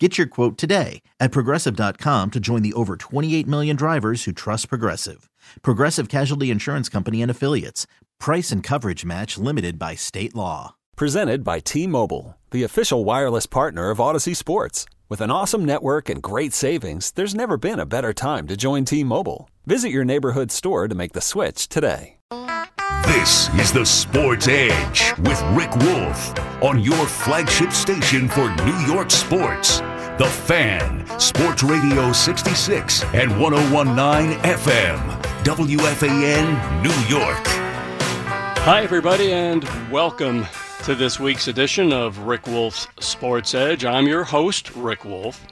Get your quote today at progressive.com to join the over 28 million drivers who trust Progressive. Progressive Casualty Insurance Company and Affiliates. Price and coverage match limited by state law. Presented by T Mobile, the official wireless partner of Audacy Sports. With an awesome network and great savings, there's never been a better time to join T Mobile. Visit your neighborhood store to make the switch today. This is the Sports Edge with Rick Wolff on your flagship station for New York sports. The Fan, Sports Radio 66 and 1019 FM, WFAN, New York. Hi, everybody, and welcome to this week's edition of Rick Wolff's Sports Edge. I'm your host, Rick Wolff.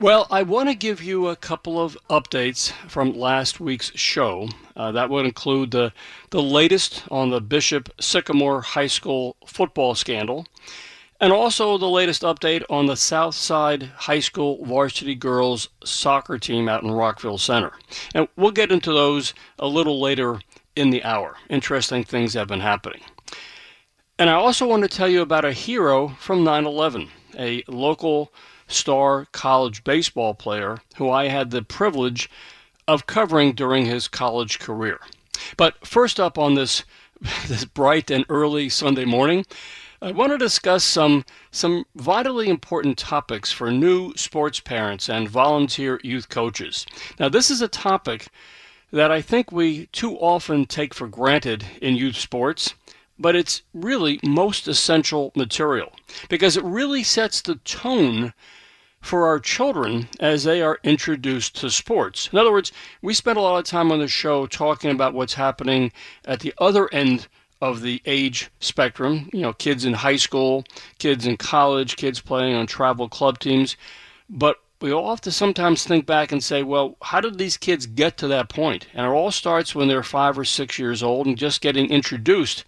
Well, I want to give you a couple of updates from last week's show. Uh, that would include the, the latest on the Bishop Sycamore High School football scandal, and also the latest update on the Southside High School varsity girls soccer team out in Rockville Centre. And we'll get into those a little later in the hour. Interesting things have been happening. And I also want to tell you about a hero from 9 11, a local star college baseball player who I had the privilege of covering during his college career. But first up on this this bright and early Sunday morning, I want to discuss some some vitally important topics for new sports parents and volunteer youth coaches. Now, this is a topic that I think we too often take for granted in youth sports, but it's really most essential material because it really sets the tone for our children as they are introduced to sports. In other words, we spend a lot of time on the show talking about what's happening at the other end of the age spectrum, you know, kids in high school, kids in college, kids playing on travel club teams. But we all have to sometimes think back and say, well, how did these kids get to that point? And it all starts when they're five or six years old and just getting introduced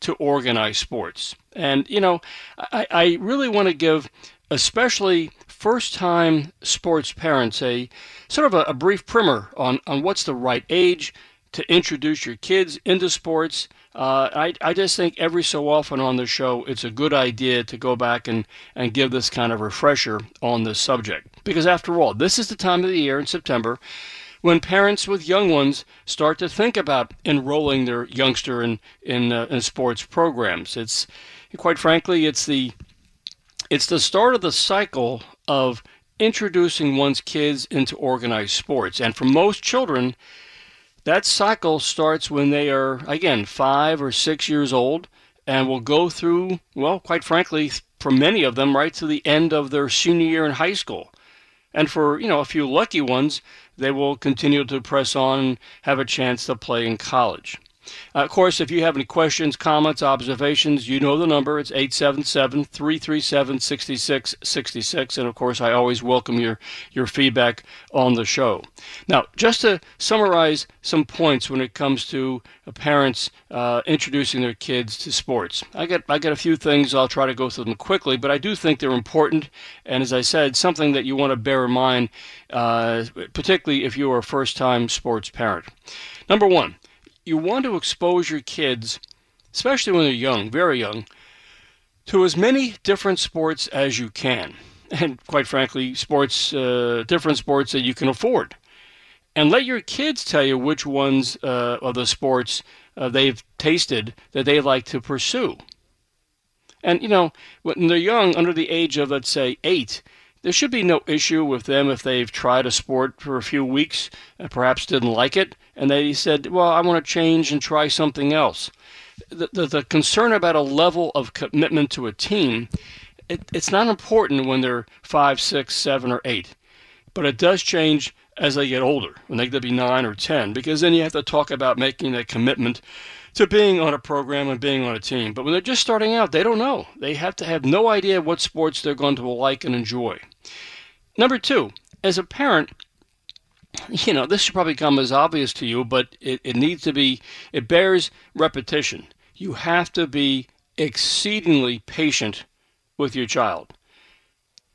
to organized sports. And, you know, I, I really want to give, especially first time sports parents, a sort of a, a brief primer on, on what's the right age to introduce your kids into sports uh, I, I just think every so often on the show, it's a good idea to go back and, and give this kind of refresher on this subject. Because after all, this is the time of the year in September when parents with young ones start to think about enrolling their youngster in, in, uh, in sports programs. It's quite frankly, it's the it's the start of the cycle of introducing one's kids into organized sports. And for most children, that cycle starts when they are, again, five or six years old and will go through, well, quite frankly, for many of them, right to the end of their senior year in high school. And for, you know, a few lucky ones, they will continue to press on and have a chance to play in college. Uh, of course, if you have any questions, comments, observations, you know the number. It's 877 337 6666. And of course, I always welcome your, your feedback on the show. Now, just to summarize some points when it comes to parents uh, introducing their kids to sports, I got, I got a few things. I'll try to go through them quickly, but I do think they're important. And as I said, something that you want to bear in mind, uh, particularly if you are a first time sports parent. Number one, you want to expose your kids, especially when they're young, very young, to as many different sports as you can. And quite frankly, sports, uh, different sports that you can afford. And let your kids tell you which ones uh, of the sports uh, they've tasted that they like to pursue. And, you know, when they're young, under the age of, let's say, eight, there should be no issue with them if they've tried a sport for a few weeks and perhaps didn't like it, and they said, Well, I want to change and try something else. The, the, the concern about a level of commitment to a team, it, it's not important when they're five, six, seven, or eight, but it does change as they get older, when they get to be nine or 10, because then you have to talk about making a commitment to being on a program and being on a team. But when they're just starting out, they don't know. They have to have no idea what sports they're going to like and enjoy. Number two, as a parent, you know, this should probably come as obvious to you, but it, it needs to be, it bears repetition. You have to be exceedingly patient with your child.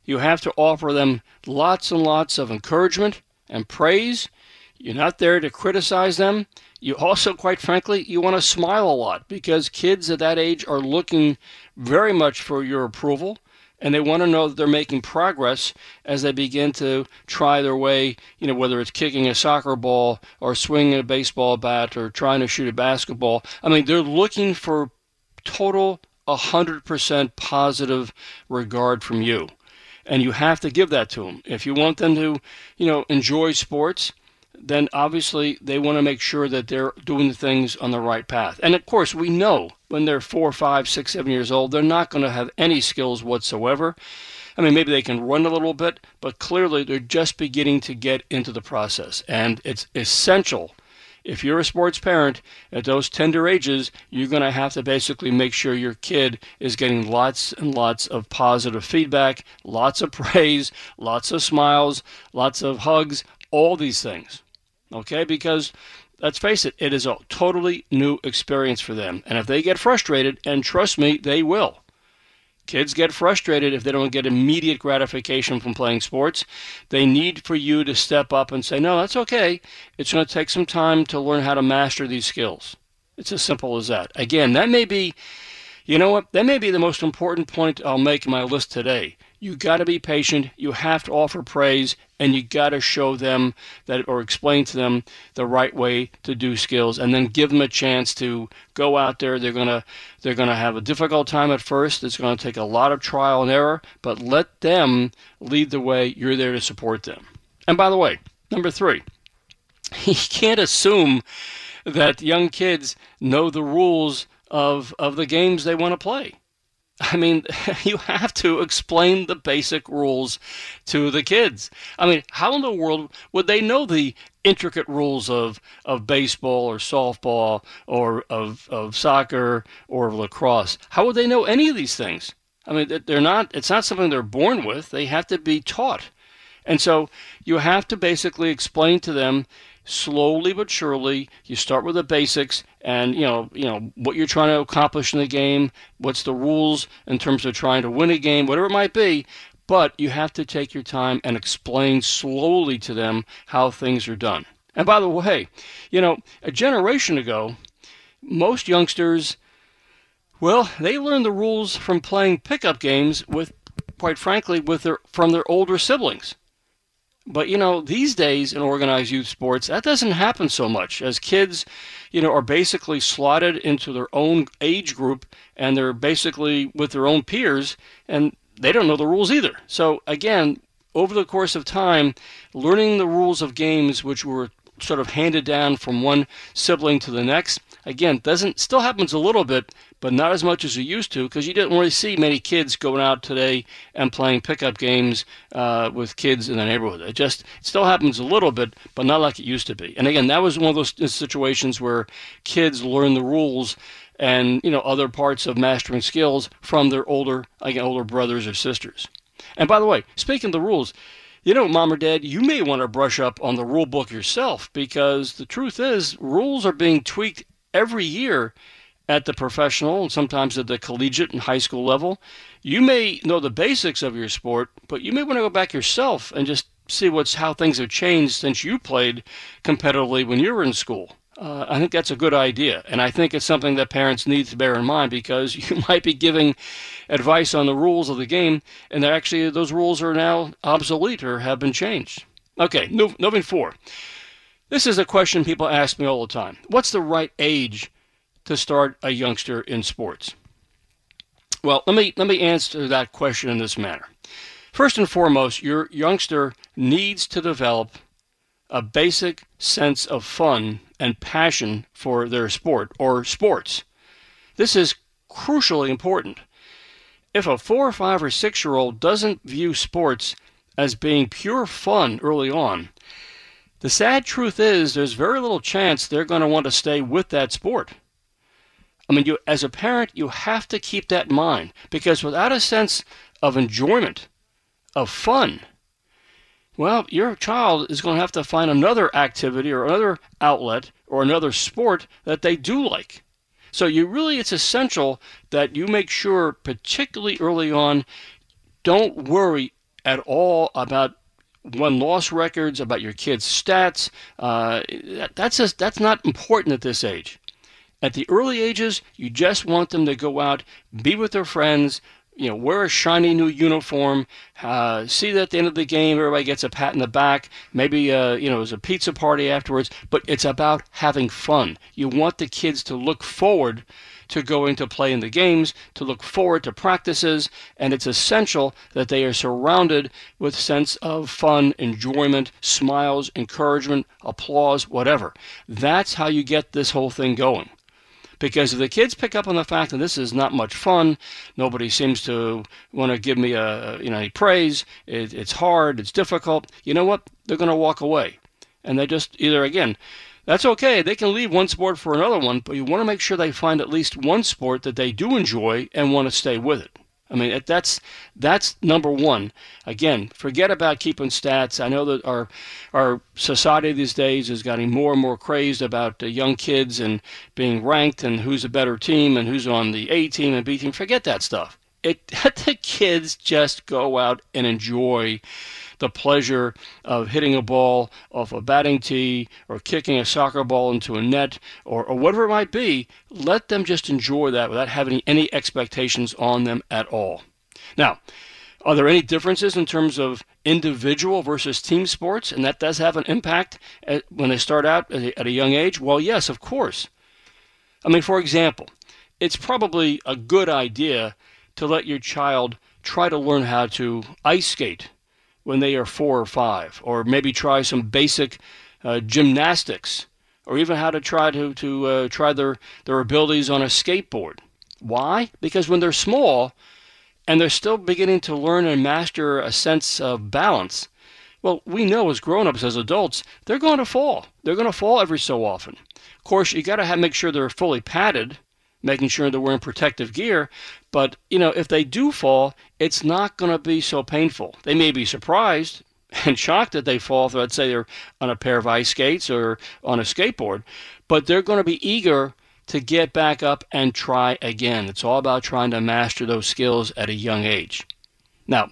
You have to offer them lots and lots of encouragement and praise. You're not there to criticize them. You also, quite frankly, you want to smile a lot because kids at that age are looking very much for your approval and they want to know that they're making progress as they begin to try their way, you know, whether it's kicking a soccer ball or swinging a baseball bat or trying to shoot a basketball. I mean, they're looking for total 100% positive regard from you. And you have to give that to them. If you want them to, you know, enjoy sports, then obviously they want to make sure that they're doing the things on the right path. And of course, we know when they're four, five, six, seven years old, they're not going to have any skills whatsoever. I mean, maybe they can run a little bit, but clearly they're just beginning to get into the process. And it's essential. If you're a sports parent at those tender ages, you're going to have to basically make sure your kid is getting lots and lots of positive feedback, lots of praise, lots of smiles, lots of hugs, all these things okay? Because let's face it, it is a totally new experience for them. And if they get frustrated, and trust me, they will. Kids get frustrated if they don't get immediate gratification from playing sports. They need for you to step up and say, no, that's okay. It's going to take some time to learn how to master these skills. It's as simple as that. Again, that may be, you know what, that may be the most important point I'll make in my list today you got to be patient. You have to offer praise, and you got to show them that or explain to them the right way to do skills, and then give them a chance to go out there. They're gonna they're gonna have a difficult time at first. It's going to take a lot of trial and error, but let them lead the way. You're there to support them. And by the way, number three, you can't assume that young kids know the rules of of the games they want to play. I mean, you have to explain the basic rules to the kids. I mean, how in the world would they know the intricate rules of, of baseball or softball or of, of soccer or lacrosse? How would they know any of these things? I mean, they're not, it's not something they're born with. They have to be taught. And so you have to basically explain to them slowly but surely you start with the basics and you know you know what you're trying to accomplish in the game what's the rules in terms of trying to win a game whatever it might be but you have to take your time and explain slowly to them how things are done. And by the way you know a generation ago most youngsters well they learned the rules from playing pickup games with quite frankly with their from their older siblings but you know, these days in organized youth sports, that doesn't happen so much. As kids, you know, are basically slotted into their own age group and they're basically with their own peers and they don't know the rules either. So again, over the course of time, learning the rules of games which were sort of handed down from one sibling to the next. Again, doesn't still happens a little bit, but not as much as it used to because you didn't really see many kids going out today and playing pickup games uh, with kids in the neighborhood. It just it still happens a little bit, but not like it used to be. And again, that was one of those situations where kids learn the rules and you know other parts of mastering skills from their older again older brothers or sisters. And by the way, speaking of the rules, you know, mom or dad, you may want to brush up on the rule book yourself because the truth is, rules are being tweaked every year at the professional and sometimes at the collegiate and high school level. You may know the basics of your sport, but you may want to go back yourself and just see what's how things have changed since you played competitively when you were in school. Uh, I think that's a good idea. And I think it's something that parents need to bear in mind because you might be giving advice on the rules of the game, and actually those rules are now obsolete or have been changed. Okay, moving forward. This is a question people ask me all the time. What's the right age to start a youngster in sports? Well, let me let me answer that question in this manner. First and foremost, your youngster needs to develop a basic sense of fun and passion for their sport or sports. This is crucially important. If a four, five, or six year old doesn't view sports as being pure fun early on, the sad truth is there's very little chance they're going to want to stay with that sport. I mean, you, as a parent, you have to keep that in mind because without a sense of enjoyment, of fun, well, your child is going to have to find another activity or another outlet or another sport that they do like. So you really, it's essential that you make sure, particularly early on, don't worry at all about won loss records, about your kids' stats. Uh, that's just, that's not important at this age. At the early ages, you just want them to go out, be with their friends, you know, wear a shiny new uniform, uh, see that at the end of the game everybody gets a pat in the back, maybe, uh, you know, there's a pizza party afterwards, but it's about having fun. You want the kids to look forward to going to play in the games, to look forward to practices, and it's essential that they are surrounded with sense of fun, enjoyment, smiles, encouragement, applause, whatever. That's how you get this whole thing going. Because if the kids pick up on the fact that this is not much fun, nobody seems to want to give me a you know any praise. It, it's hard, it's difficult. You know what? They're going to walk away, and they just either again. That's okay. They can leave one sport for another one, but you want to make sure they find at least one sport that they do enjoy and want to stay with it. I mean, that's that's number one. Again, forget about keeping stats. I know that our our society these days is getting more and more crazed about uh, young kids and being ranked and who's a better team and who's on the A team and B team. Forget that stuff. It let the kids just go out and enjoy the pleasure of hitting a ball off a batting tee or kicking a soccer ball into a net or, or whatever it might be, let them just enjoy that without having any expectations on them at all. Now, are there any differences in terms of individual versus team sports? And that does have an impact at, when they start out at a, at a young age? Well, yes, of course. I mean, for example, it's probably a good idea to let your child try to learn how to ice skate when they are four or five, or maybe try some basic uh, gymnastics, or even how to try to, to uh, try their, their abilities on a skateboard. Why? Because when they're small and they're still beginning to learn and master a sense of balance, well, we know as grown-ups, as adults, they're going to fall. They're going to fall every so often. Of course, you got to make sure they're fully padded making sure that they're wearing protective gear. But, you know, if they do fall, it's not going to be so painful. They may be surprised and shocked that they fall, if, let's say they're on a pair of ice skates or on a skateboard, but they're going to be eager to get back up and try again. It's all about trying to master those skills at a young age. Now,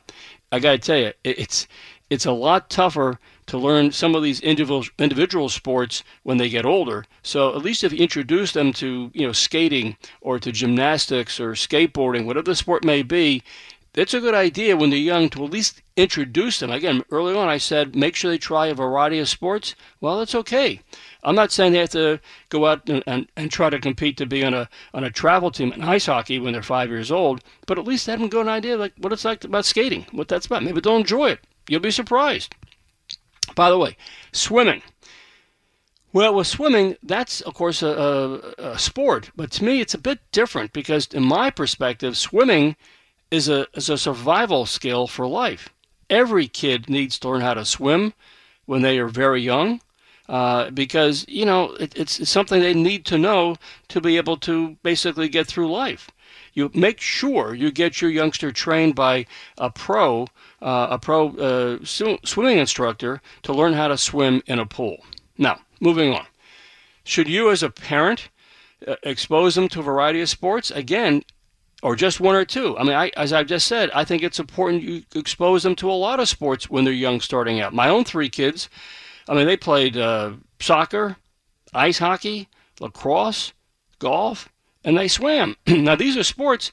I got to tell you, it's it's a lot tougher to learn some of these individual individual sports when they get older. So at least if you introduce them to you know skating or to gymnastics or skateboarding, whatever the sport may be, it's a good idea when they're young to at least introduce them. Again, early on I said make sure they try a variety of sports. Well, it's okay. I'm not saying they have to go out and, and, and, try to compete to be on a on a travel team in ice hockey when they're five years old, but at least have them get an idea like what it's like about skating, what that's about. Maybe they'll enjoy it. You'll be surprised. By the way, swimming. Well, with swimming, that's of course a, a, a, sport, but to me it's a bit different because, in my perspective, swimming is a is a survival skill for life. Every kid needs to learn how to swim when they are very young, uh, because you know it, it's, it's something they need to know to be able to basically get through life you make sure you get your youngster trained by a pro, uh, a pro uh, sw- swimming instructor to learn how to swim in a pool. Now, moving on. Should you, as a parent, uh, expose them to a variety of sports? Again, or just one or two. I mean, I, as I've just said, I think it's important you expose them to a lot of sports when they're young, starting out. My own three kids, I mean, they played uh, soccer, ice hockey, lacrosse, golf, and they swam. now, these are sports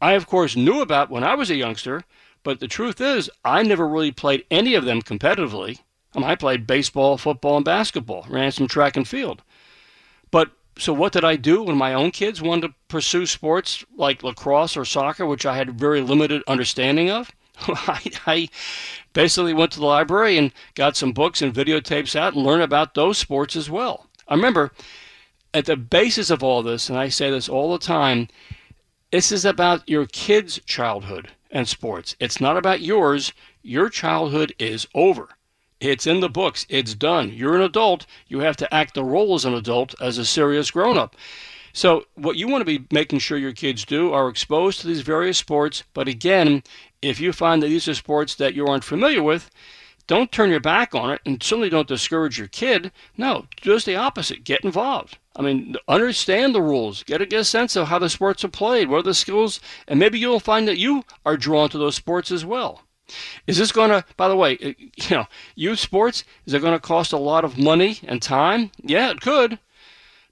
I, of course, knew about when I was a youngster, but the truth is, I never really played any of them competitively. I, I played baseball, football, and basketball, ran some track and field. But so, what did I do when my own kids wanted to pursue sports like lacrosse or soccer, which I had very limited understanding of? I, I basically went to the library and got some books and videotapes out and learned about those sports as well. I remember at the basis of all this, and I say this all the time, this is about your kid's childhood and sports. It's not about yours. Your childhood is over. It's in the books. It's done. You're an adult. You have to act the role as an adult, as a serious grown up. So, what you want to be making sure your kids do are exposed to these various sports. But again, if you find that these are sports that you aren't familiar with, don't turn your back on it and certainly don't discourage your kid. No, just the opposite. Get involved. I mean, understand the rules. Get a, a sense of how the sports are played. What are the skills? And maybe you'll find that you are drawn to those sports as well. Is this going to, by the way, you know, youth sports, is it going to cost a lot of money and time? Yeah, it could.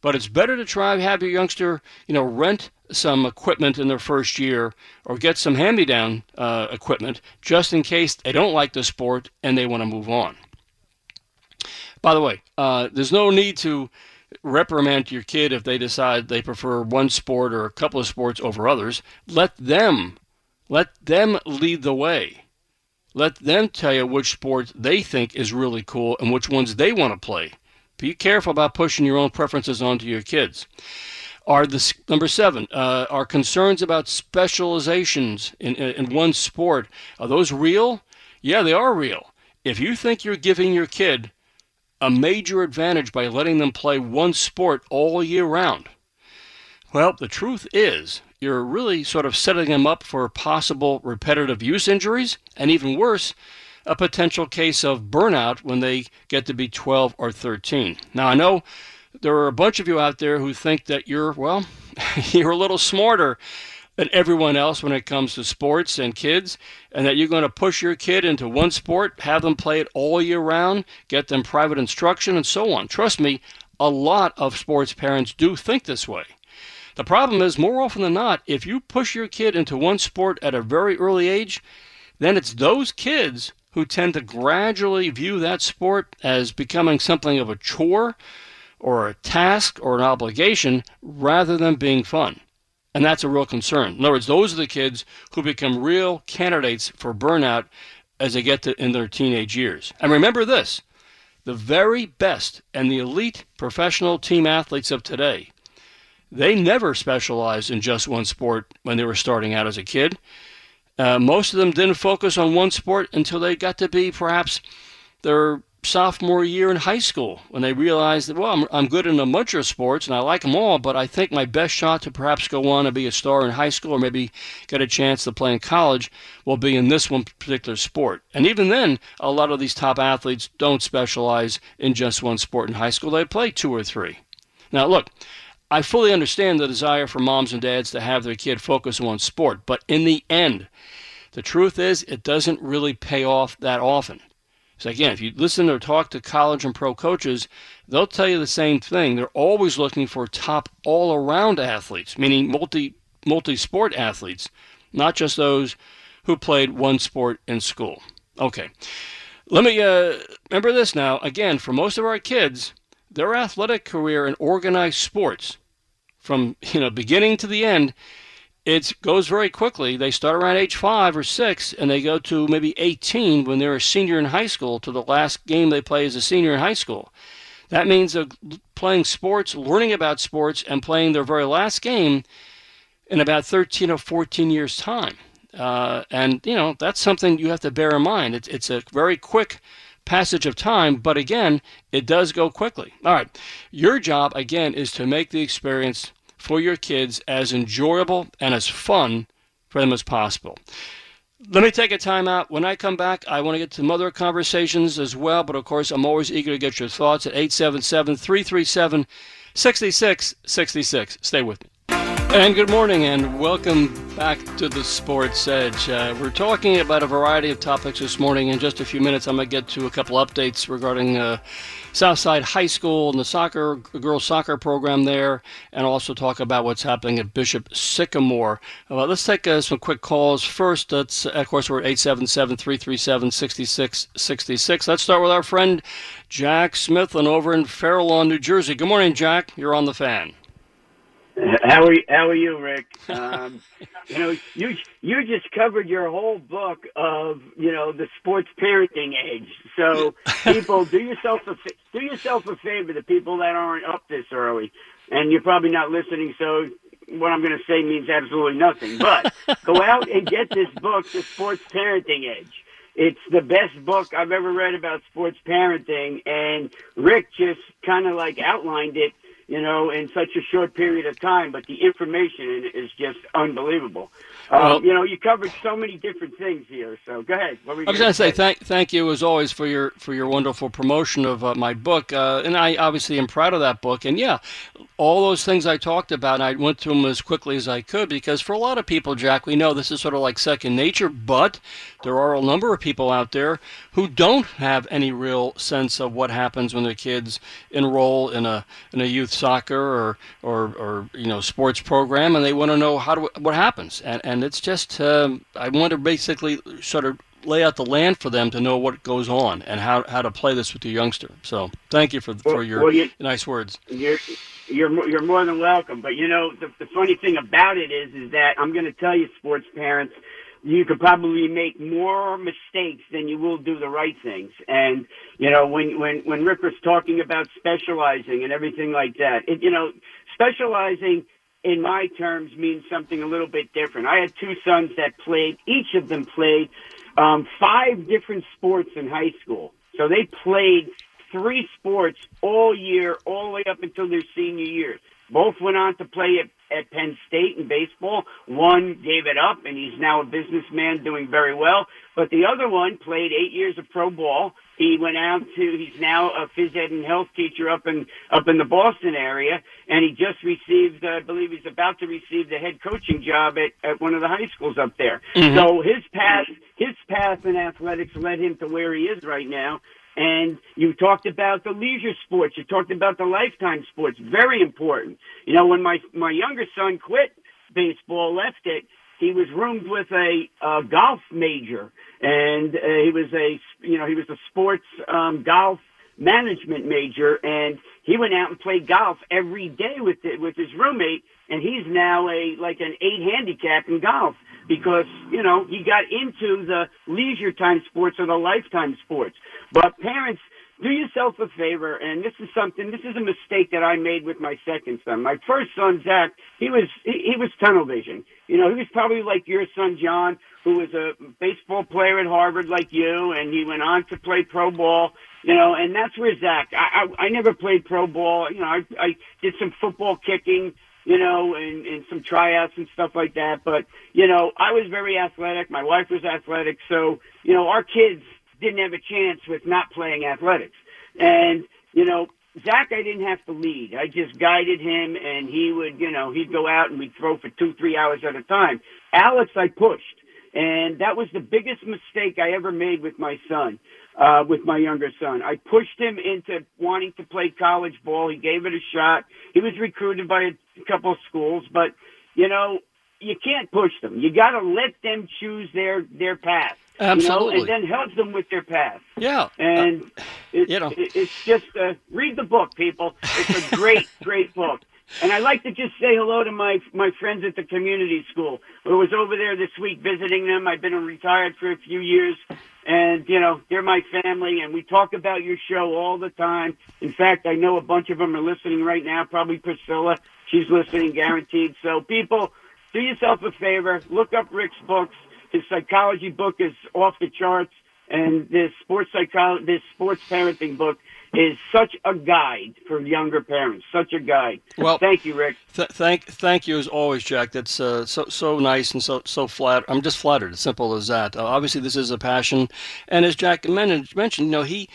But it's better to try have your youngster, you know, rent some equipment in their first year or get some hand-me-down uh, equipment just in case they don't like the sport and they want to move on. By the way, uh, there's no need to reprimand your kid if they decide they prefer one sport or a couple of sports over others. Let them let them lead the way. Let them tell you which sports they think is really cool and which ones they want to play. Be careful about pushing your own preferences onto your kids. Are the number seven? Uh, are concerns about specializations in, in one sport? Are those real? Yeah, they are real. If you think you're giving your kid a major advantage by letting them play one sport all year round, well, the truth is you're really sort of setting them up for possible repetitive use injuries, and even worse, a potential case of burnout when they get to be 12 or 13. Now, I know there are a bunch of you out there who think that you're, well, you're a little smarter than everyone else when it comes to sports and kids, and that you're going to push your kid into one sport, have them play it all year round, get them private instruction, and so on. Trust me, a lot of sports parents do think this way. The problem is, more often than not, if you push your kid into one sport at a very early age, then it's those kids who tend to gradually view that sport as becoming something of a chore or a task or an obligation rather than being fun. And that's a real concern. In other words, those are the kids who become real candidates for burnout as they get to, in their teenage years. And remember this the very best and the elite professional team athletes of today, they never specialized in just one sport when they were starting out as a kid. Uh, most of them didn't focus on one sport until they got to be perhaps their sophomore year in high school when they realized that, well, I'm, I'm good in a bunch of sports and I like them all, but I think my best shot to perhaps go on and be a star in high school or maybe get a chance to play in college will be in this one particular sport. And even then, a lot of these top athletes don't specialize in just one sport in high school, they play two or three. Now, look, I fully understand the desire for moms and dads to have their kid focus on one sport, but in the end, the truth is it doesn't really pay off that often. So again, if you listen or talk to college and pro coaches, they'll tell you the same thing. They're always looking for top all-around athletes, meaning multi multi-sport athletes, not just those who played one sport in school. Okay. Let me uh, remember this now. Again, for most of our kids, their athletic career in organized sports, from you know beginning to the end, it goes very quickly. They start around age five or six, and they go to maybe 18 when they're a senior in high school to the last game they play as a senior in high school. That means playing sports, learning about sports, and playing their very last game in about 13 or 14 years' time. Uh, and, you know, that's something you have to bear in mind. It's, it's a very quick passage of time, but again, it does go quickly. All right. Your job, again, is to make the experience for your kids as enjoyable and as fun for them as possible. Let me take a time out. When I come back, I want to get to some other conversations as well, but of course, I'm always eager to get your thoughts at 877 337 6666. Stay with me. And good morning, and welcome back to the Sports Edge. Uh, we're talking about a variety of topics this morning. In just a few minutes, I'm going to get to a couple updates regarding uh, Southside High School and the soccer girls soccer program there, and also talk about what's happening at Bishop Sycamore. Uh, let's take uh, some quick calls. First, that's of course we're at 877-337-6666. Let's start with our friend Jack Smith and over in Fair Lawn, New Jersey. Good morning, Jack. You're on the fan. How are you, how are you, Rick? Um, you know, you you just covered your whole book of you know the sports parenting edge. So people, do yourself a do yourself a favor. The people that aren't up this early, and you're probably not listening, so what I'm going to say means absolutely nothing. But go out and get this book, The Sports Parenting Edge. It's the best book I've ever read about sports parenting, and Rick just kind of like outlined it you know, in such a short period of time. But the information is just unbelievable. Um, Well- you know, you covered so many different things here. So go ahead. What were you I was going to say thank thank you as always for your for your wonderful promotion of uh, my book, uh, and I obviously am proud of that book. And yeah, all those things I talked about, I went through them as quickly as I could because for a lot of people, Jack, we know this is sort of like second nature, but there are a number of people out there who don't have any real sense of what happens when their kids enroll in a in a youth soccer or or, or you know sports program, and they want to know how to what happens. And and it's just um, I want to basically sort of lay out the land for them to know what goes on and how, how to play this with the youngster. So thank you for for your well, you- nice words. You're you're you're more than welcome. But you know, the, the funny thing about it is, is that I'm going to tell you, sports parents, you could probably make more mistakes than you will do the right things. And you know, when when when Rick was talking about specializing and everything like that, it, you know, specializing in my terms means something a little bit different. I had two sons that played; each of them played um, five different sports in high school. So they played three sports all year, all the way up until their senior years. Both went on to play at, at Penn State in baseball. One gave it up, and he's now a businessman doing very well. But the other one played eight years of pro ball. He went out to. He's now a phys ed and health teacher up in up in the Boston area, and he just received. Uh, I believe he's about to receive the head coaching job at, at one of the high schools up there. So his path, his path in athletics led him to where he is right now. And you talked about the leisure sports. You talked about the lifetime sports. Very important. You know, when my my younger son quit baseball, left it, he was roomed with a, uh golf major, and uh, he was a you know he was a sports um, golf management major, and he went out and played golf every day with the, with his roommate, and he's now a like an eight handicap in golf because you know he got into the leisure time sports or the lifetime sports. But parents, do yourself a favor, and this is something. This is a mistake that I made with my second son. My first son, Zach, he was he, he was tunnel vision. You know, he was probably like your son, John, who was a baseball player at Harvard, like you, and he went on to play pro ball. You know, and that's where Zach. I I, I never played pro ball. You know, I I did some football kicking you know, and, and some tryouts and stuff like that. But, you know, I was very athletic. My wife was athletic. So, you know, our kids didn't have a chance with not playing athletics. And, you know, Zach, I didn't have to lead. I just guided him and he would, you know, he'd go out and we'd throw for two, three hours at a time. Alex, I pushed. And that was the biggest mistake I ever made with my son, uh, with my younger son. I pushed him into wanting to play college ball. He gave it a shot. He was recruited by a couple of schools, but you know, you can't push them. You got to let them choose their their path. Absolutely. You know, and then help them with their path. Yeah. And it, you know. it, it's just uh, read the book, people. It's a great, great book. And I'd like to just say hello to my my friends at the community school. I was over there this week visiting them. I've been retired for a few years, and you know they're my family. And we talk about your show all the time. In fact, I know a bunch of them are listening right now. Probably Priscilla, she's listening, guaranteed. So people, do yourself a favor. Look up Rick's books. His psychology book is off the charts, and this sports psychology, this sports parenting book is such a guide for younger parents. Such a guide. Well- thank you, Rick. Th- thank, thank you as always, Jack. That's uh, so so nice and so so flat. I'm just flattered. As simple as that. Uh, obviously, this is a passion, and as Jack men- mentioned, you know, he,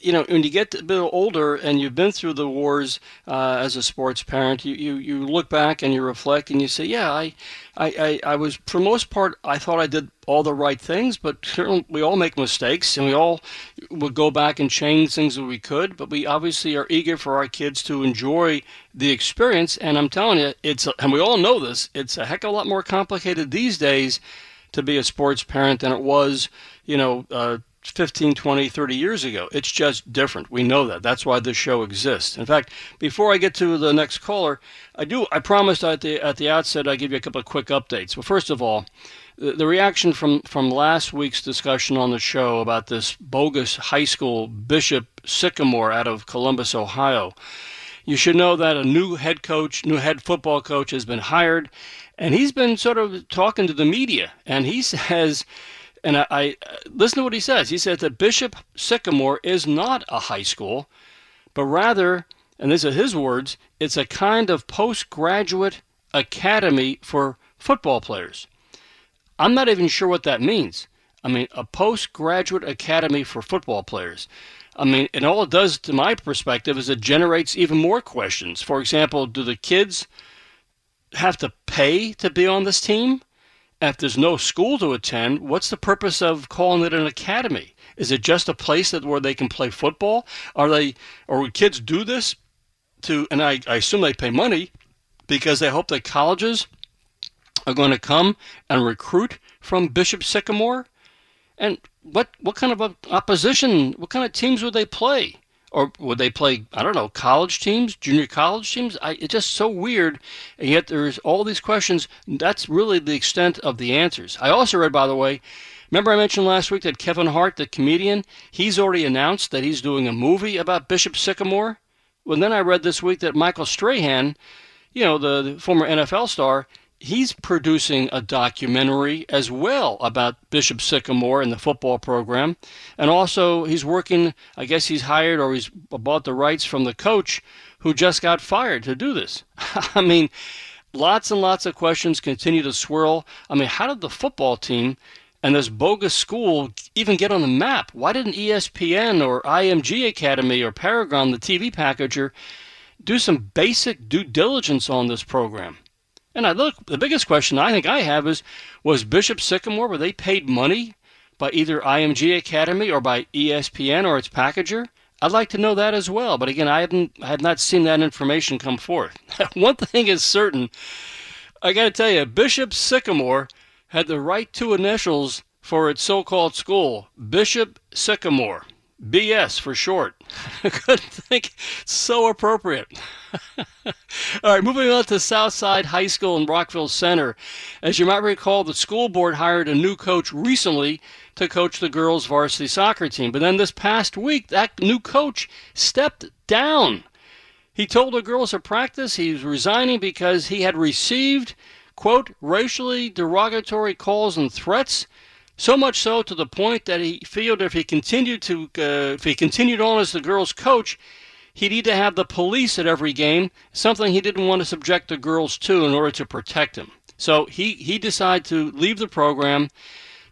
you know, when you get a bit older and you've been through the wars uh, as a sports parent, you, you you look back and you reflect and you say, yeah, I, I, I, I was for the most part, I thought I did all the right things, but certainly we all make mistakes, and we all would go back and change things that we could. But we obviously are eager for our kids to enjoy the experience, and I'm telling you, it's and we all know this. It's a heck of a lot more complicated these days to be a sports parent than it was, you know. Uh, 15, 20, 30 years ago. It's just different. We know that. That's why this show exists. In fact, before I get to the next caller, I do I promised at the at the outset I'd give you a couple of quick updates. Well, first of all, the, the reaction from from last week's discussion on the show about this bogus high school Bishop Sycamore out of Columbus, Ohio. You should know that a new head coach, new head football coach has been hired, and he's been sort of talking to the media, and he says, and I, I listen to what he says. He says that Bishop Sycamore is not a high school, but rather and these are his words, it's a kind of postgraduate academy for football players. I'm not even sure what that means. I mean, a postgraduate academy for football players. I mean, and all it does, to my perspective, is it generates even more questions. For example, do the kids have to pay to be on this team? If there's no school to attend, what's the purpose of calling it an academy? Is it just a place that where they can play football? Are they, or kids do this to? And I, I assume they pay money because they hope that colleges are going to come and recruit from Bishop Sycamore. And what what kind of opposition? What kind of teams would they play? Or would they play? I don't know, college teams, junior college teams? I, it's just so weird, and yet there's all these questions. That's really the extent of the answers. I also read, by the way, Remember, I mentioned last week that Kevin Hart, the comedian, he's already announced that he's doing a movie about Bishop Sycamore. Well, then I read this week that Michael Strahan, you know, the, the former NFL star, he's producing a documentary as well about Bishop Sycamore and the football program. And also, he's working, I guess he's hired or he's bought the rights from the coach who just got fired to do this. I mean, lots and lots of questions continue to swirl. I mean, how did the football team and this bogus school even get on the map? Why didn't ESPN or IMG Academy or Paragon, the TV packager, do some basic due diligence on this program? And I look, the biggest question I think I have is was Bishop Sycamore, were they paid money by either IMG Academy or by ESPN or its packager? I'd like to know that as well. But again, I haven't I have not seen that information come forth. One thing is certain. I got to tell you, Bishop Sycamore had the right two initials for its so called school Bishop Sycamore. BS for short. I couldn't think so appropriate. All right, moving on to Southside High School in Rockville Centre. As you might recall, the school board hired a new coach recently to coach the girls' varsity soccer team. But then this past week, that new coach stepped down. He told the girls at practice he was resigning because he had received, quote, racially derogatory calls and threats so much so to the point that he feared if he continued to uh, if he continued on as the girls' coach, he'd need to have the police at every game, something he didn't want to subject the girls to in order to protect him. So he he decided to leave the program.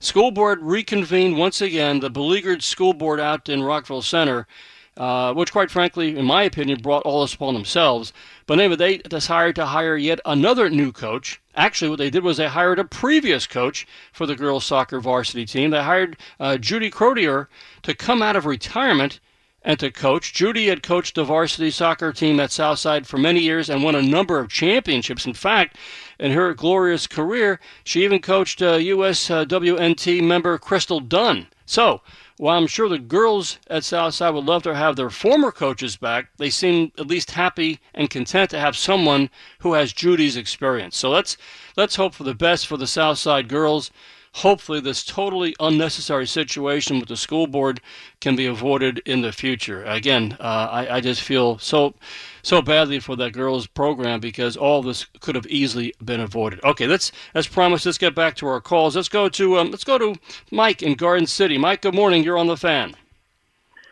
School board reconvened once again. The beleaguered school board out in Rockville Centre uh, which, quite frankly, in my opinion, brought all this upon themselves. But anyway, they decided to hire yet another new coach. Actually, what they did was they hired a previous coach for the girls' soccer varsity team. They hired uh, Judy Crotier to come out of retirement and to coach. Judy had coached the varsity soccer team at Southside for many years and won a number of championships. In fact, in her glorious career, she even coached uh, USWNT uh, member Crystal Dunn. So, while I'm sure the girls at Southside would love to have their former coaches back, they seem at least happy and content to have someone who has Judy's experience. So let's let's hope for the best for the Southside girls hopefully this totally unnecessary situation with the school board can be avoided in the future. Again, uh, I, I just feel so so badly for that girls program because all this could have easily been avoided. Okay, let's as promised, let's get back to our calls. Let's go to um, let's go to Mike in Garden City. Mike, good morning. You're on the fan.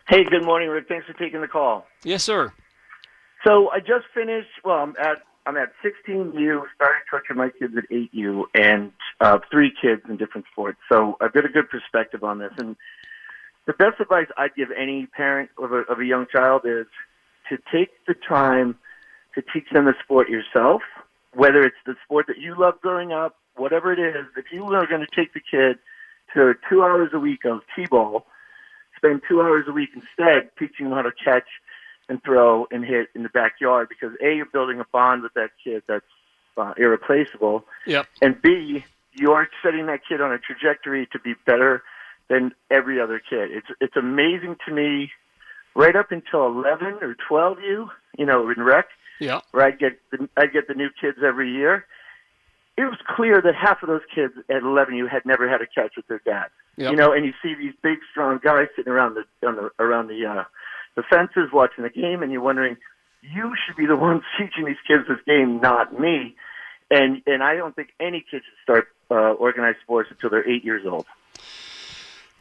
Hey, good morning, Rick. Thanks for taking the call. Yes, sir. So I just finished. Well, I'm at I'm at 16U, started coaching my kids at 8U, and uh, three kids in different sports. So I've got a good perspective on this. And the best advice I'd give any parent of a, of a young child is to take the time to teach them the sport yourself, whether it's the sport that you loved growing up, whatever it is. If you are going to take the kid to two hours a week of t-ball, spend two hours a week instead teaching them how to catch – and throw and hit in the backyard because a you're building a bond with that kid that's uh, irreplaceable. Yep. And b you're setting that kid on a trajectory to be better than every other kid. It's it's amazing to me. Right up until eleven or twelve, you you know in rec, yeah, where I get the, I get the new kids every year. It was clear that half of those kids at 11 you had never had a catch with their dad. Yep. You know, and you see these big, strong guys sitting around the on the around the uh, the fences watching the game, and you're wondering, you should be the ones teaching these kids this game, not me. And and I don't think any kids should start uh, organized sports until they're eight years old.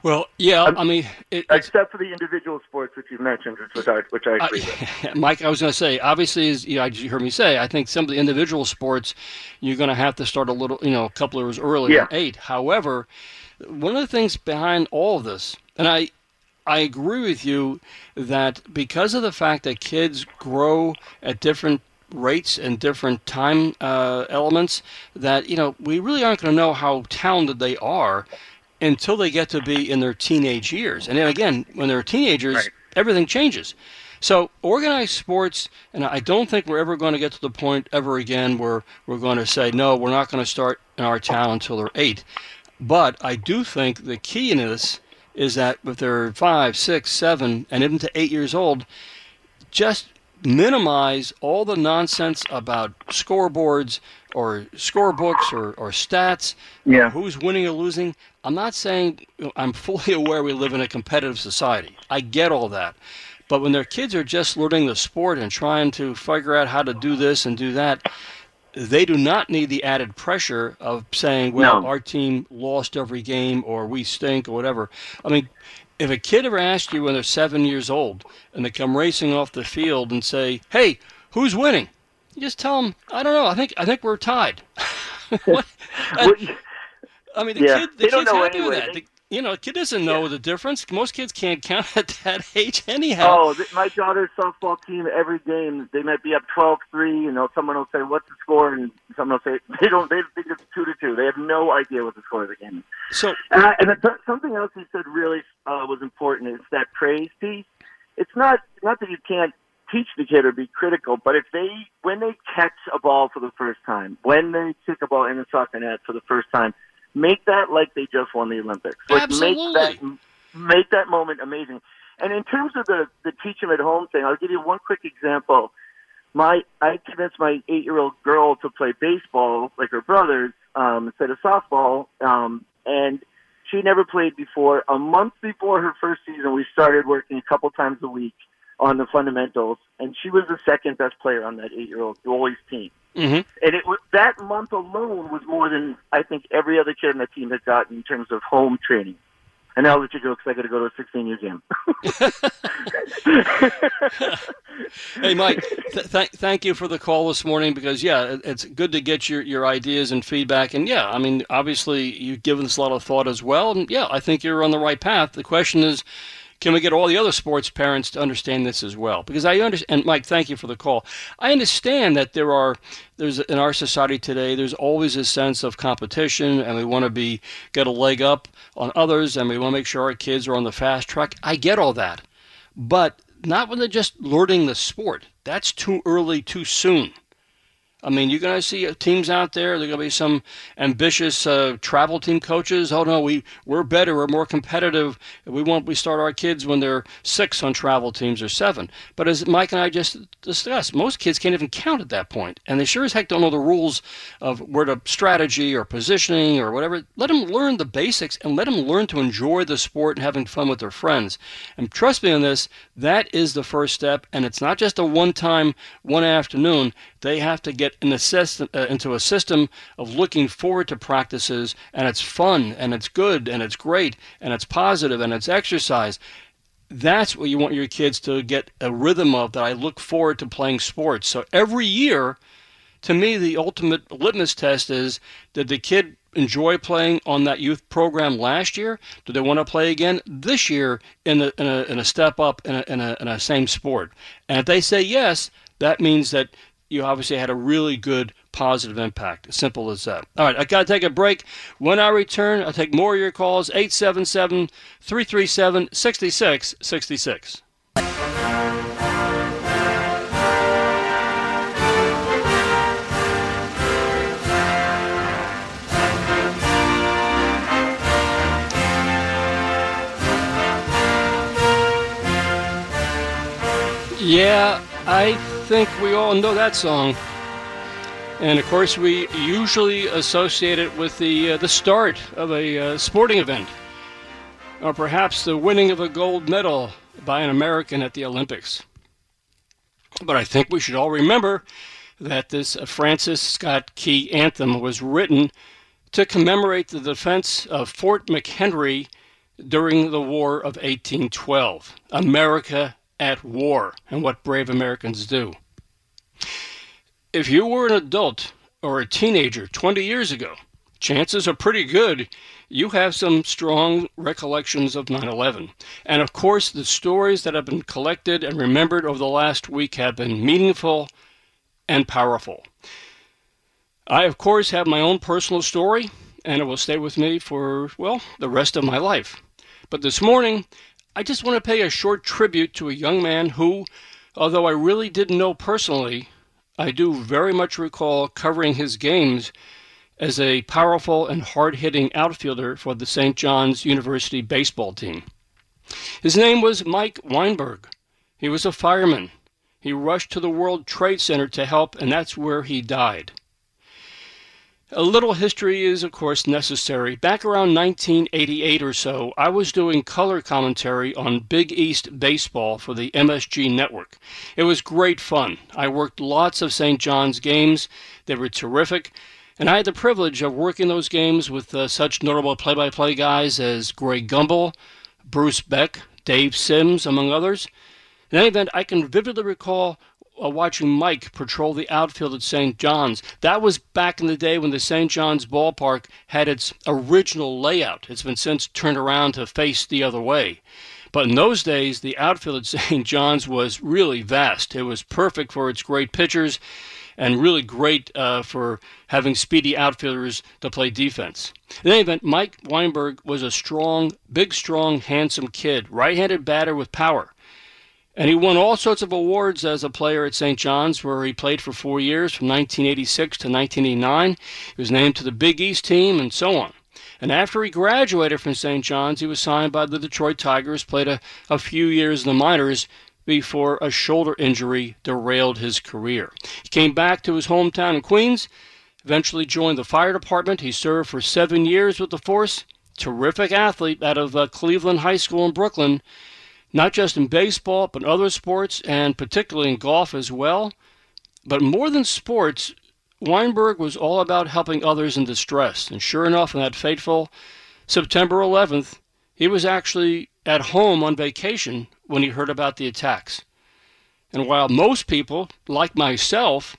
Well, yeah, I mean, it, except for the individual sports which you mentioned, which I which I agree uh, with. Mike, I was going to say, obviously, as you, know, you, heard me say, I think some of the individual sports you're going to have to start a little, you know, a couple of years earlier, yeah. eight. However, one of the things behind all of this, and I, I agree with you that because of the fact that kids grow at different rates and different time uh, elements, that you know we really aren't going to know how talented they are until they get to be in their teenage years. And then again, when they're teenagers, right. everything changes. So organized sports, and I don't think we're ever going to get to the point ever again where we're going to say, no, we're not going to start in our town until they're eight. But I do think the key in this is that if they're five, six, seven, and even to eight years old, just minimize all the nonsense about scoreboards or scorebooks or, or stats, yeah. Or who's winning or losing. I'm not saying I'm fully aware we live in a competitive society. I get all that. But when their kids are just learning the sport and trying to figure out how to do this and do that, they do not need the added pressure of saying, well, no. our team lost every game or we stink or whatever. I mean, if a kid ever asked you when they're seven years old and they come racing off the field and say, "Hey, who's winning?" You just tell them, "I don't know. I think I think we're tied." I mean, the yeah, kid, the kid's happy anyway. with that. The, you know, a kid doesn't know yeah. the difference. Most kids can't count at that age anyhow. Oh, my daughter's softball team every game they might be up 12-3, you know, someone will say what's the score and someone will say they don't they think it's 2 to 2. They have no idea what the score of the game is. So and, I, and something else he said really uh, was important is that praise piece. It's not not that you can't teach the kid or be critical, but if they when they catch a ball for the first time, when they kick a ball in the soccer net for the first time, Make that like they just won the Olympics. Like Absolutely. make that make that moment amazing. And in terms of the the teach them at home thing, I'll give you one quick example. My I convinced my eight year old girl to play baseball like her brothers um, instead of softball, um, and she never played before. A month before her first season, we started working a couple times a week on the fundamentals, and she was the second best player on that eight year old boys team. Mm-hmm. And it was that month alone was more than I think every other kid on the team had gotten in terms of home training. And I'll let you go because I got to go to a 16 year game. hey, Mike, th- th- thank you for the call this morning because, yeah, it's good to get your, your ideas and feedback. And, yeah, I mean, obviously, you've given this a lot of thought as well. And, yeah, I think you're on the right path. The question is, can we get all the other sports parents to understand this as well? Because I understand, and Mike, thank you for the call. I understand that there are, there's in our society today, there's always a sense of competition, and we want to be get a leg up on others, and we want to make sure our kids are on the fast track. I get all that, but not when they're just learning the sport. That's too early, too soon. I mean, you're going to see teams out there. There are going to be some ambitious uh, travel team coaches. Oh no, we we're better. We're more competitive. We want we start our kids when they're six on travel teams or seven. But as Mike and I just discussed, most kids can't even count at that point, and they sure as heck don't know the rules of where to strategy or positioning or whatever. Let them learn the basics and let them learn to enjoy the sport and having fun with their friends. And trust me on this, that is the first step. And it's not just a one-time, one afternoon. They have to get in a system, uh, into a system of looking forward to practices, and it's fun, and it's good, and it's great, and it's positive, and it's exercise. That's what you want your kids to get a rhythm of. That I look forward to playing sports. So every year, to me, the ultimate litmus test is did the kid enjoy playing on that youth program last year? Do they want to play again this year in a, in a, in a step up in a, in, a, in a same sport? And if they say yes, that means that you obviously had a really good positive impact. Simple as that. All right, I got to take a break. When I return, I'll take more of your calls 877 337 6666. Yeah, I think we all know that song. And of course, we usually associate it with the, uh, the start of a uh, sporting event, or perhaps the winning of a gold medal by an American at the Olympics. But I think we should all remember that this Francis Scott Key anthem was written to commemorate the defense of Fort McHenry during the War of 1812. America at war, and what brave Americans do. If you were an adult or a teenager 20 years ago, chances are pretty good you have some strong recollections of 9 11. And of course, the stories that have been collected and remembered over the last week have been meaningful and powerful. I, of course, have my own personal story, and it will stay with me for, well, the rest of my life. But this morning, I just want to pay a short tribute to a young man who, although I really didn't know personally, I do very much recall covering his games as a powerful and hard hitting outfielder for the St. John's University baseball team. His name was Mike Weinberg. He was a fireman. He rushed to the World Trade Center to help, and that's where he died. A little history is, of course, necessary. Back around 1988 or so, I was doing color commentary on Big East baseball for the MSG network. It was great fun. I worked lots of St. John's games, they were terrific. And I had the privilege of working those games with uh, such notable play by play guys as Greg Gumbel, Bruce Beck, Dave Sims, among others. In any event, I can vividly recall watching Mike patrol the outfield at St. John's. That was back in the day when the St. John's ballpark had its original layout. It's been since turned around to face the other way. But in those days, the outfield at St. John's was really vast. It was perfect for its great pitchers and really great uh, for having speedy outfielders to play defense. In any event, Mike Weinberg was a strong, big, strong, handsome kid, right handed batter with power. And he won all sorts of awards as a player at St. John's, where he played for four years from 1986 to 1989. He was named to the Big East team and so on. And after he graduated from St. John's, he was signed by the Detroit Tigers, played a, a few years in the minors before a shoulder injury derailed his career. He came back to his hometown in Queens, eventually joined the fire department. He served for seven years with the force. Terrific athlete out of uh, Cleveland High School in Brooklyn not just in baseball, but other sports, and particularly in golf as well. But more than sports, Weinberg was all about helping others in distress. And sure enough, on that fateful September 11th, he was actually at home on vacation when he heard about the attacks. And while most people, like myself,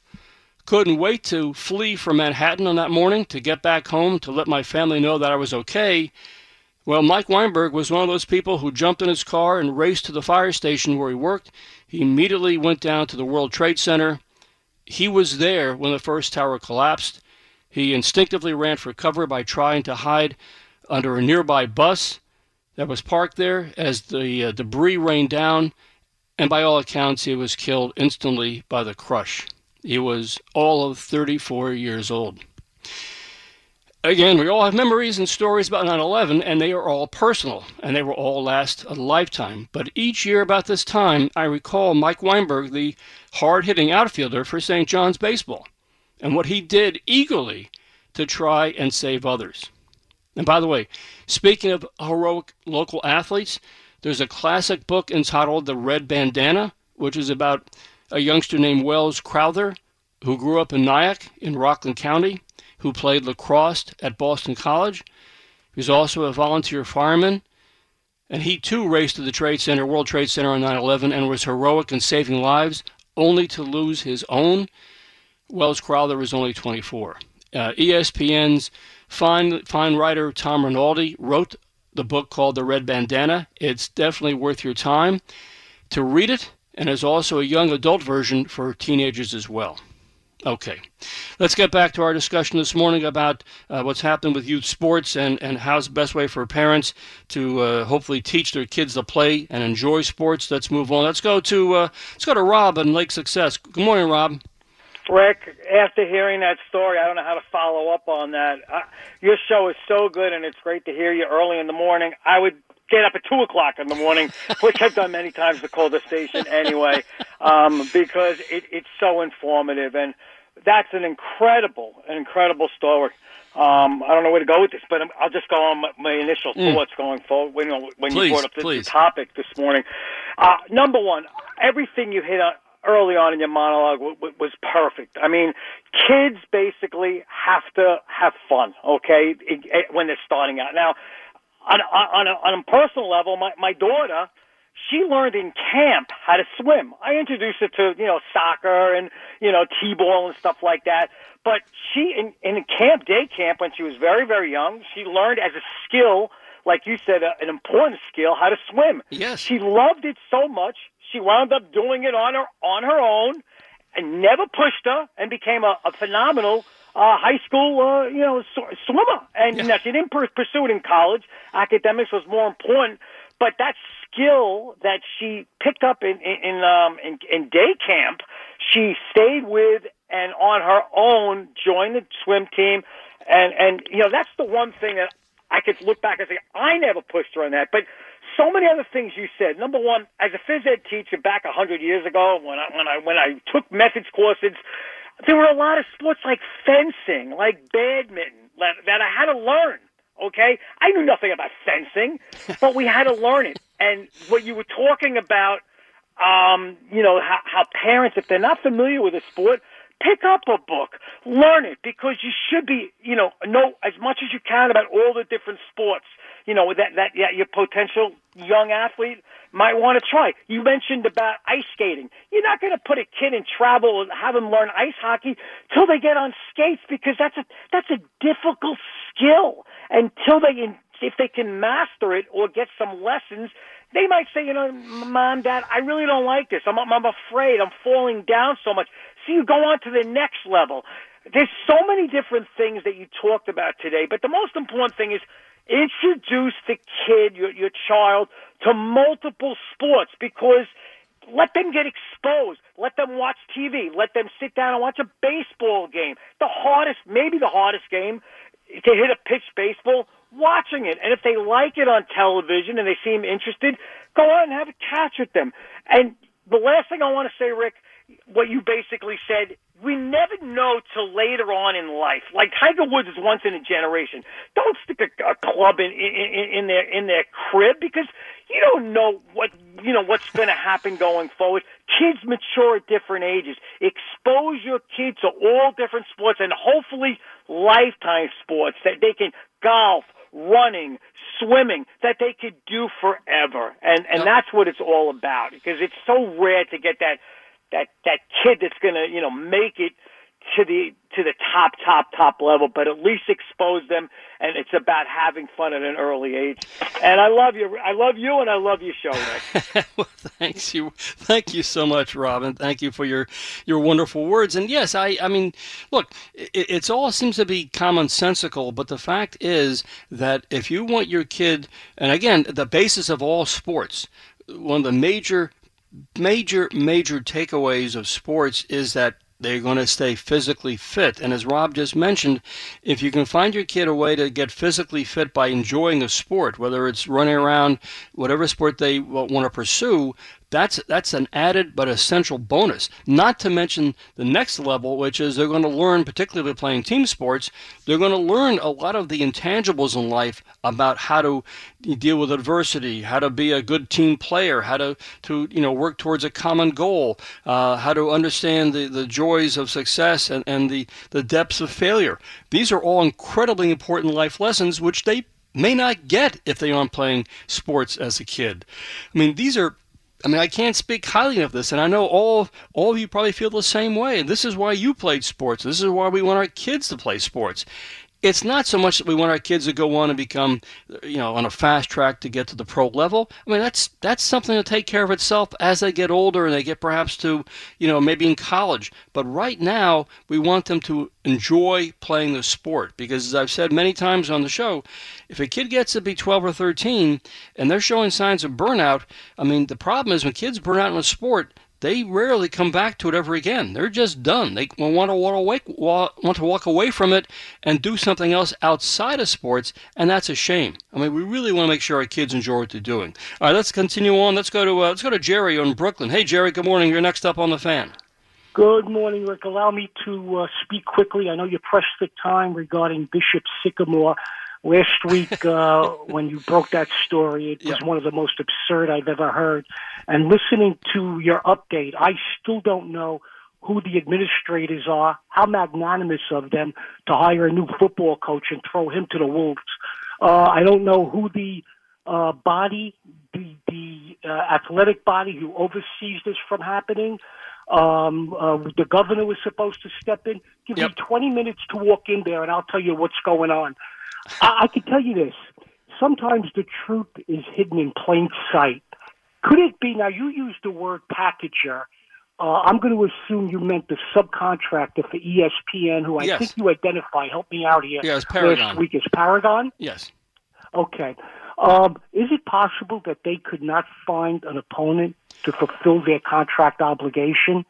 couldn't wait to flee from Manhattan on that morning to get back home to let my family know that I was okay, well, Mike Weinberg was one of those people who jumped in his car and raced to the fire station where he worked. He immediately went down to the World Trade Center. He was there when the first tower collapsed. He instinctively ran for cover by trying to hide under a nearby bus that was parked there as the uh, debris rained down, and by all accounts, he was killed instantly by the crush. He was all of 34 years old. Again, we all have memories and stories about 9 11, and they are all personal, and they will all last a lifetime. But each year about this time, I recall Mike Weinberg, the hard hitting outfielder for St. John's Baseball, and what he did eagerly to try and save others. And by the way, speaking of heroic local athletes, there's a classic book entitled The Red Bandana, which is about a youngster named Wells Crowther who grew up in Nyack in Rockland County who played lacrosse at Boston College. He was also a volunteer fireman, and he too raced to the Trade Center, World Trade Center on 9 11 and was heroic in saving lives, only to lose his own. Wells Crowther was only 24. Uh, ESPN's fine, fine writer Tom Rinaldi wrote the book called The Red Bandana. It's definitely worth your time to read it, and there's also a young adult version for teenagers as well. Okay, let's get back to our discussion this morning about uh, what's happened with youth sports and, and how's the best way for parents to uh, hopefully teach their kids to play and enjoy sports. Let's move on. Let's go to uh, let's go to Rob and Lake Success. Good morning, Rob. Rick, after hearing that story, I don't know how to follow up on that. Your show is so good, and it's great to hear you early in the morning. I would get up at two o'clock in the morning, which I've done many times to call the station anyway, um, because it, it's so informative and that's an incredible, an incredible story. Um, I don't know where to go with this, but I'll just go on my, my initial mm. thoughts going forward. When, when please, you brought up this, this topic this morning, uh, number one, everything you hit on early on in your monologue w- w- was perfect. I mean, kids basically have to have fun, okay, it, it, when they're starting out. Now, on on a, on a personal level, my my daughter, she learned in camp how to swim. I introduced her to you know soccer and you know t-ball and stuff like that. But she in in camp, day camp, when she was very very young, she learned as a skill, like you said, a, an important skill, how to swim. Yes. She loved it so much, she wound up doing it on her on her own, and never pushed her, and became a, a phenomenal uh, high school, uh, you know, sw- swimmer. And Yeah. now she didn't pur- pursue it in college. Academics was more important, but that skill that she picked up in in in, um, in, in day camp, she stayed with and on her own joined the swim team. And and you know that's the one thing that I could look back and say I never pushed her on that, but. So many other things you said. Number one, as a phys ed teacher back a hundred years ago, when I when I when I took methods courses, there were a lot of sports like fencing, like badminton, that, that I had to learn. Okay, I knew nothing about fencing, but we had to learn it. And what you were talking about, um, you know, how, how parents, if they're not familiar with a sport, pick up a book, learn it, because you should be, you know, know as much as you can about all the different sports. You know, that that yeah, your potential young athlete might want to try. You mentioned about ice skating. You're not going to put a kid in travel and have him learn ice hockey till they get on skates because that's a that's a difficult skill. Until they if they can master it or get some lessons, they might say, you know, mom, dad, I really don't like this. I'm I'm afraid. I'm falling down so much. So you go on to the next level. There's so many different things that you talked about today, but the most important thing is introduce the kid, your, your child, to multiple sports because let them get exposed. Let them watch TV. Let them sit down and watch a baseball game. The hardest, maybe the hardest game to hit a pitch baseball, watching it. And if they like it on television and they seem interested, go out and have a catch with them. And the last thing I want to say, Rick, what you basically said, we never know till later on in life. Like Tiger Woods is once in a generation. Don't stick a, a club in, in in their in their crib because you don't know what you know what's going to happen going forward. Kids mature at different ages. Expose your kids to all different sports and hopefully lifetime sports that they can golf, running, swimming that they could do forever. And and Yep. that's what it's all about because it's so rare to get that that that kid that's going to you know make it to the to the top top top level but at least expose them and it's about having fun at an early age and i love you i love you and i love your show rick well, thanks you, thank you so much, Robin. Thank you for your your wonderful words. And yes, I, I mean, look, it, it's all seems to be commonsensical, but the fact is that if you want your kid, and again, the basis of all sports, one of the major, major, major takeaways of sports is that they're going to stay physically fit. And as Rob just mentioned, if you can find your kid a way to get physically fit by enjoying a sport, whether it's running around, whatever sport they want to pursue, that's that's an added but essential bonus. Not to mention the next level, which is they're going to learn, particularly playing team sports, they're going to learn a lot of the intangibles in life about how to deal with adversity, how to be a good team player, how to to you know work towards a common goal, uh, how to understand the, the joys of success and, and the, the depths of failure. These are all incredibly important life lessons which they may not get if they aren't playing sports as a kid. I mean, these are I mean, I can't speak highly enough of this, and I know all all of you probably feel the same way. And This is why you played sports. This is why we want our kids to play sports. It's not so much that we want our kids to go on and become, you know, on a fast track to get to the pro level. I mean, that's that's something to take care of itself as they get older and they get perhaps to, you know, maybe in college. But right now, we want them to enjoy playing the sport because, as I've said many times on the show, if a kid gets to be 12 or 13 and they're showing signs of burnout, I mean, the problem is when kids burn out in a sport, they rarely come back to it ever again. They're just done. They want to walk away, want to walk away from it and do something else outside of sports, and that's a shame. I mean, we really want to make sure our kids enjoy what they're doing. All right, let's continue on. Let's go to uh, let's go to Jerry in Brooklyn. Hey, Jerry. Good morning. You're next up on the fan. Good morning, Rick. Allow me to uh, speak quickly. I know you're pressed for time regarding Bishop Sycamore. Last week, uh, when you broke that story, it was Yeah. one of the most absurd I've ever heard. And listening to your update, I still don't know who the administrators are, how magnanimous of them to hire a new football coach and throw him to the wolves. Uh, I don't know who the uh, body, the the uh, athletic body who oversees this from happening. Um, uh, the governor was supposed to step in. Give Yep. me 20 minutes to walk in there, and I'll tell you what's going on. I, I can tell you this. Sometimes the truth is hidden in plain sight. Could it be, now you used the word packager. Uh, I'm going to assume you meant the subcontractor for ESPN, who I Yes. think you identified. Help me out here. Yes, Paragon. Last week is Paragon. Yes. Okay. Um, is it possible that they could not find an opponent to fulfill their contract obligation?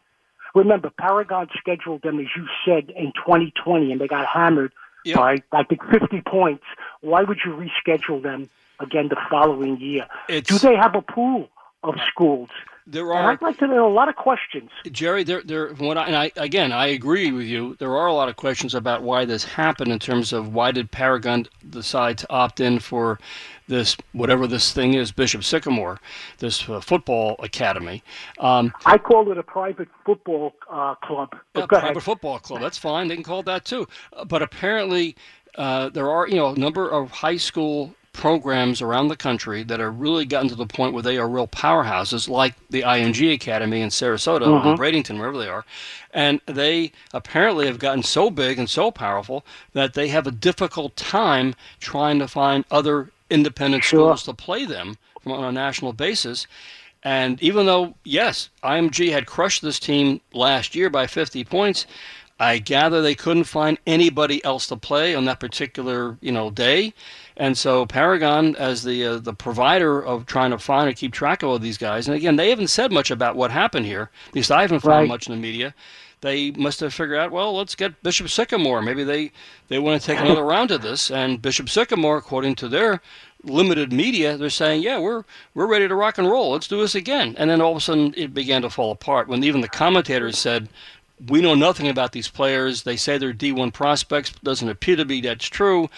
Remember, Paragon scheduled them, as you said, in 2020, and they got hammered Yep. by, I think, 50 points. Why would you reschedule them again the following year? It's- Do they have a pool of schools? There And are I'd like to know a lot of questions. Jerry, there, there. What I, and I again, I agree with you. There are a lot of questions about why this happened in terms of why did Paragon decide to opt in for this, whatever this thing is, Bishop Sycamore, this uh, football academy. Um, I call it a private football uh, club. Go private ahead. football club. That's fine. They can call it that too. Uh, But apparently, uh, there are you know a number of high school programs around the country that are really gotten to the point where they are real powerhouses, like the IMG Academy in Sarasota or mm-hmm. Bradenton, wherever they are, and they apparently have gotten so big and so powerful that they have a difficult time trying to find other independent Sure. schools to play them from, on a national basis. And even though, yes, IMG had crushed this team last year by 50 points, I gather they couldn't find anybody else to play on that particular, you know, day. And so Paragon, as the uh, the provider of trying to find and keep track of all these guys, and again, they haven't said much about what happened here. At least I haven't found Right. much in the media. They must have figured out, well, let's get Bishop Sycamore. Maybe they, they want to take another round of this. And Bishop Sycamore, according to their limited media, they're saying, yeah, we're we're ready to rock and roll. Let's do this again. And then all of a sudden, it began to fall apart when even the commentators said, we know nothing about these players. They say they're D1 prospects. But doesn't appear to be that's true.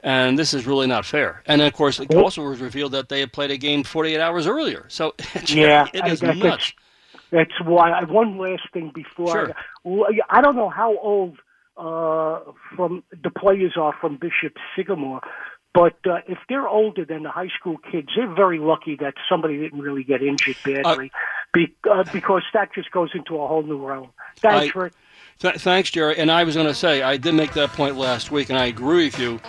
And this is really not fair. And of course, it also was revealed that they had played a game 48 hours earlier. So Yeah, it I- nuts. That's why. I, one last thing before. Sure. I, I don't know how old uh, from the players are from Bishop Sycamore, but uh, if they're older than the high school kids, they're very lucky that somebody didn't really get injured badly, be, uh, because that just goes into a whole new realm. Thanks, I- Rick. Th- thanks, Jerry. And I was going to say, I did make that point last week, and I agree with you.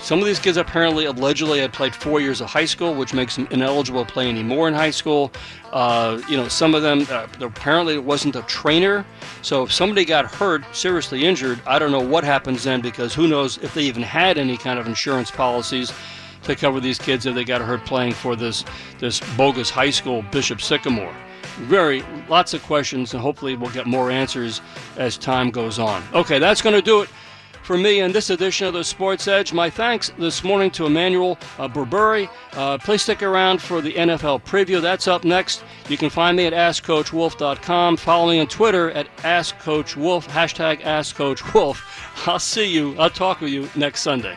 Some of these kids apparently, allegedly, had played four years of high school, which makes them ineligible to play anymore in high school. Uh, you know, some of them, uh, apparently, it wasn't a trainer. So if somebody got hurt, seriously injured, I don't know what happens then, because who knows if they even had any kind of insurance policies to cover these kids if they got hurt playing for this this bogus high school, Bishop Sycamore. Very lots of questions, and hopefully we'll get more answers as time goes on. Okay, that's going to do it for me in this edition of the Sports Edge. My thanks this morning to Emmanuel uh, Burbury. Uh, please stick around for the NFL preview. That's up next. You can find me at AskCoachWolff.com. Follow me on Twitter at AskCoachWolff, hashtag AskCoachWolff. I'll see you, I'll talk with you next Sunday.